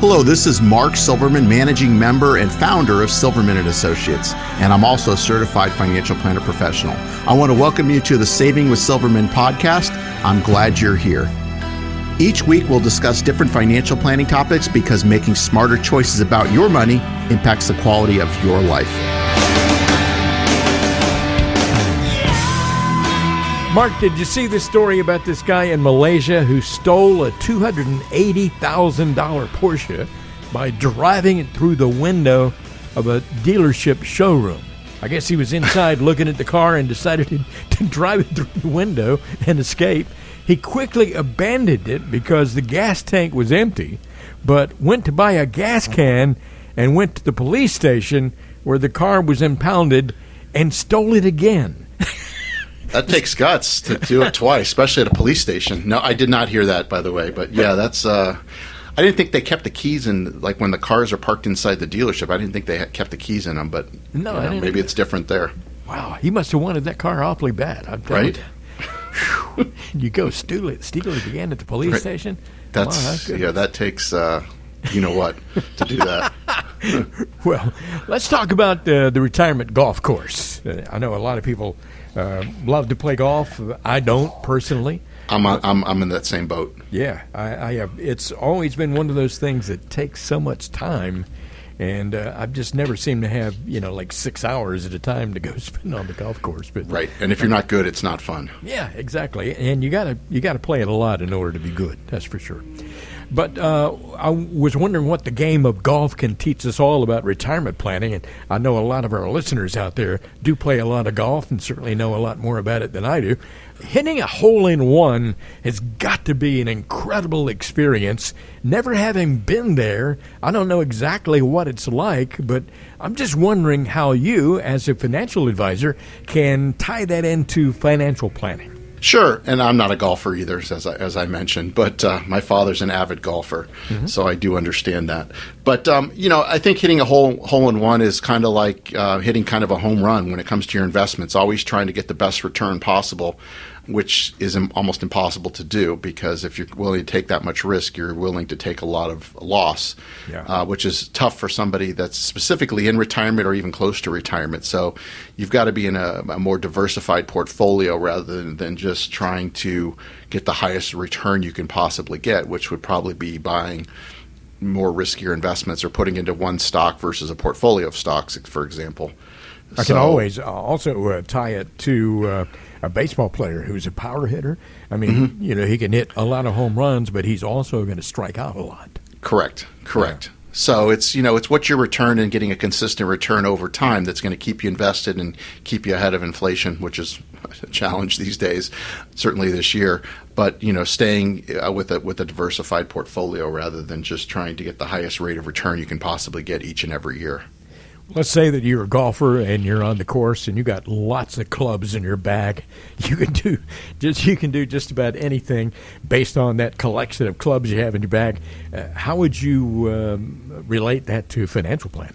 Hello, this is Mark Silverman, managing member and founder of Silverman and Associates, and I'm also a certified financial planner professional. I want to welcome you to the Saving with Silverman podcast. I'm glad you're here. Each week, we'll discuss different financial planning topics because making smarter choices about your money impacts the quality of your life. Mark, did you see the story about this guy in Malaysia who stole a $280,000 Porsche by driving it through the window of a dealership showroom? I guess he was inside looking at the car and decided to, to drive it through the window and escape. He quickly abandoned it because the gas tank was empty, but went to buy a gas can and went to the police station where the car was impounded and stole it again. That takes guts to do it twice, especially at a police station. No, I did not hear that, by the way. But yeah, that's. Uh, I didn't think they kept the keys in, like when the cars are parked inside the dealership. I didn't think they kept the keys in them, but no, you know, maybe it's different there. Wow, he must have wanted that car awfully bad. I'm right. You. you go steal it, steal it again at the police right. station. That's wow, yeah. That takes uh, you know what to do that. well, let's talk about uh, the retirement golf course. Uh, I know a lot of people uh, love to play golf. I don't personally. I'm, I'm I'm in that same boat. Yeah, I, I, have. It's always been one of those things that takes so much time, and uh, I've just never seemed to have you know like six hours at a time to go spend on the golf course. But right, and if you're not good, it's not fun. Yeah, exactly. And you gotta you gotta play it a lot in order to be good. That's for sure. But uh, I was wondering what the game of golf can teach us all about retirement planning. And I know a lot of our listeners out there do play a lot of golf and certainly know a lot more about it than I do. Hitting a hole in one has got to be an incredible experience. Never having been there, I don't know exactly what it's like, but I'm just wondering how you, as a financial advisor, can tie that into financial planning. Sure, and I'm not a golfer either, as I, as I mentioned, but uh, my father's an avid golfer, mm-hmm. so I do understand that. But um, you know, I think hitting a hole hole in one is kind of like uh, hitting kind of a home run when it comes to your investments. Always trying to get the best return possible which is almost impossible to do because if you're willing to take that much risk, you're willing to take a lot of loss, yeah. uh, which is tough for somebody that's specifically in retirement or even close to retirement. So you've got to be in a, a more diversified portfolio rather than, than just trying to get the highest return you can possibly get, which would probably be buying more riskier investments or putting into one stock versus a portfolio of stocks, for example. I so, can always also uh, tie it to uh, a baseball player who's a power hitter. I mean, mm-hmm. you know, he can hit a lot of home runs, but he's also going to strike out a lot. Correct. Correct. Yeah. So it's you know it's what your return and getting a consistent return over time that's going to keep you invested and keep you ahead of inflation, which is a challenge these days, certainly this year. But you know, staying uh, with a with a diversified portfolio rather than just trying to get the highest rate of return you can possibly get each and every year let's say that you're a golfer and you're on the course and you got lots of clubs in your bag you can do just you can do just about anything based on that collection of clubs you have in your bag. Uh, how would you um, relate that to financial planning?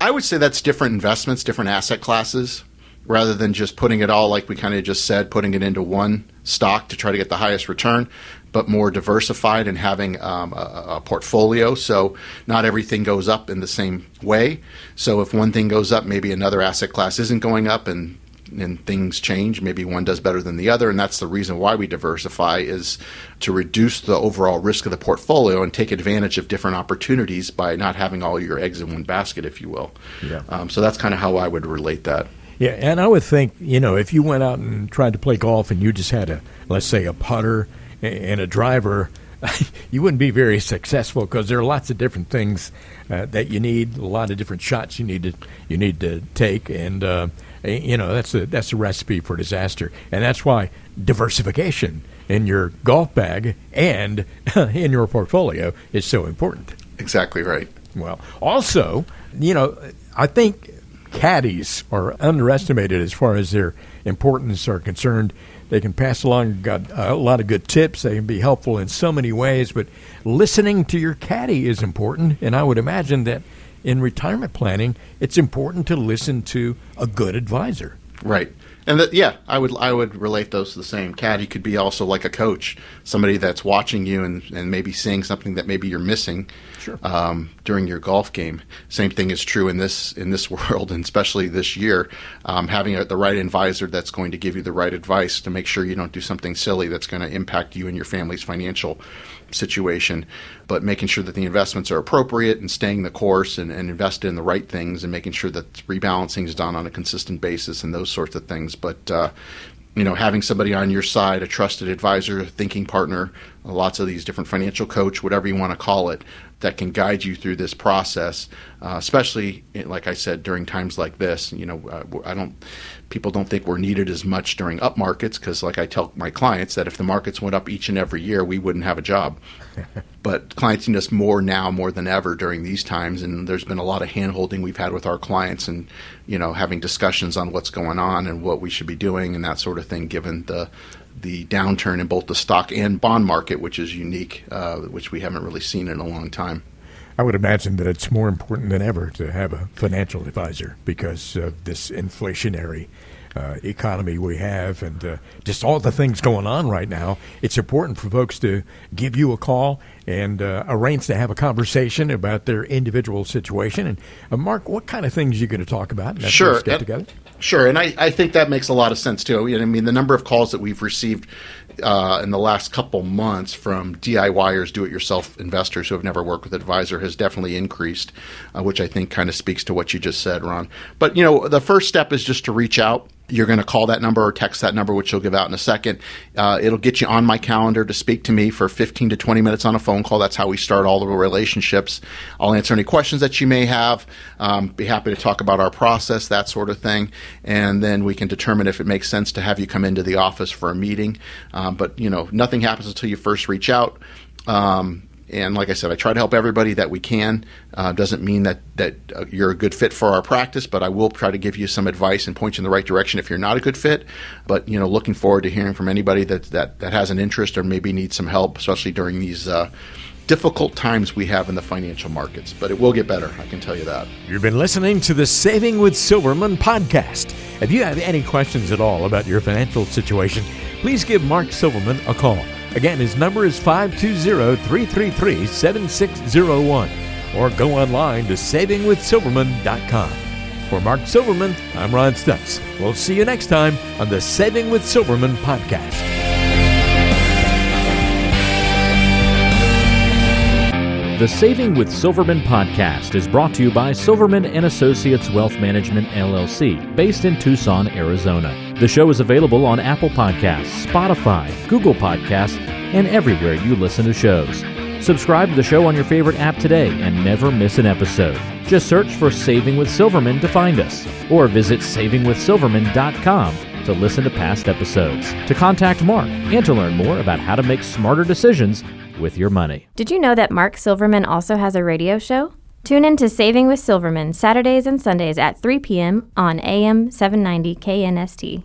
I would say that's different investments different asset classes rather than just putting it all like we kind of just said putting it into one stock to try to get the highest return but more diversified and having um, a, a, portfolio. So not everything goes up in the same way. So if one thing goes up, maybe another asset class isn't going up, and and things change. Maybe one does better than the other, and that's the reason why we diversify is to reduce the overall risk of the portfolio and take advantage of different opportunities by not having all your eggs in one basket, if you will. Yeah. Um, so that's kind of how I would relate that. Yeah, and I would think you know if you went out and tried to play golf and you just had a let's say a putter and a driver, you wouldn't be very successful because there are lots of different things uh, that you need, a lot of different shots you need to you need to take, and uh, you know that's a that's a recipe for disaster, and that's why diversification in your golf bag and in your portfolio is so important. Exactly right. Well, also, you know, I think caddies are underestimated as far as their importance are concerned. They can pass along a lot of good tips. They can be helpful in so many ways, but listening to your caddy is important. And I would imagine that in retirement planning, it's important to listen to a good advisor. Right. And that, yeah, I would I would relate those to the same. Caddy could be also like a coach, somebody that's watching you and, and maybe seeing something that maybe you're missing Sure. um, during your golf game. Same thing is true in this in this world, and especially this year. Um, having a, the right advisor that's going to give you the right advice to make sure you don't do something silly that's going to impact you and your family's financial situation, but making sure that the investments are appropriate and staying the course and, and invested in the right things and making sure that rebalancing is done on a consistent basis and those sorts of things. But uh, you know, having somebody on your side, a trusted advisor, thinking partner, lots of these different financial coach, whatever you want to call it, that can guide you through this process, uh, especially like I said during times like this. You know, uh, I don't people don't think we're needed as much during up markets because, like I tell my clients, that if the markets went up each and every year, we wouldn't have a job. but clients need us more now more than ever during these times, and there's been a lot of handholding we've had with our clients, and you know, having discussions on what's going on and what we should be doing and that sort of thing, given the the downturn in both the stock and bond market, which is unique, uh, which we haven't really seen in a long time. I would imagine that it's more important than ever to have a financial advisor because of this inflationary uh, economy we have and uh, just all the things going on right now. It's important for folks to give you a call and uh, arrange to have a conversation about their individual situation. And uh, Mark, what kind of things are you going to talk about? Sure. get together. Sure, and I, I think that makes a lot of sense too. I mean, the number of calls that we've received uh, in the last couple months from DIYers, do-it-yourself investors who have never worked with an advisor has definitely increased, uh, which I think kind of speaks to what you just said, Ron. But you know, the first step is just to reach out. You're going to call that number or text that number, which you'll give out in a second. Uh, it'll get you on my calendar to speak to me for 15 to 20 minutes on a phone call. That's how we start all the relationships. I'll answer any questions that you may have. Um, be happy to talk about our process, that sort of thing, and then we can determine if it makes sense to have you come into the office for a meeting. Um, but you know, nothing happens until you first reach out. Um, and like I said, I try to help everybody that we can. Uh, doesn't mean that that uh, you're a good fit for our practice, but I will try to give you some advice and point you in the right direction if you're not a good fit. But you know, looking forward to hearing from anybody that that, that has an interest or maybe needs some help, especially during these uh, difficult times we have in the financial markets. But it will get better, I can tell you that. You've been listening to the Saving with Silverman podcast. If you have any questions at all about your financial situation, please give Mark Silverman a call. Again, his number is 520 333 7601 or go online to savingwithsilverman.com. For Mark Silverman, I'm Ron Stutz. We'll see you next time on the Saving with Silverman podcast. The Saving with Silverman podcast is brought to you by Silverman and Associates Wealth Management LLC, based in Tucson, Arizona. The show is available on Apple Podcasts, Spotify, Google Podcasts, and everywhere you listen to shows. Subscribe to the show on your favorite app today and never miss an episode. Just search for Saving with Silverman to find us, or visit savingwithsilverman.com to listen to past episodes, to contact Mark, and to learn more about how to make smarter decisions with your money. Did you know that Mark Silverman also has a radio show? Tune in to Saving with Silverman Saturdays and Sundays at 3 p.m. on AM 790 KNST.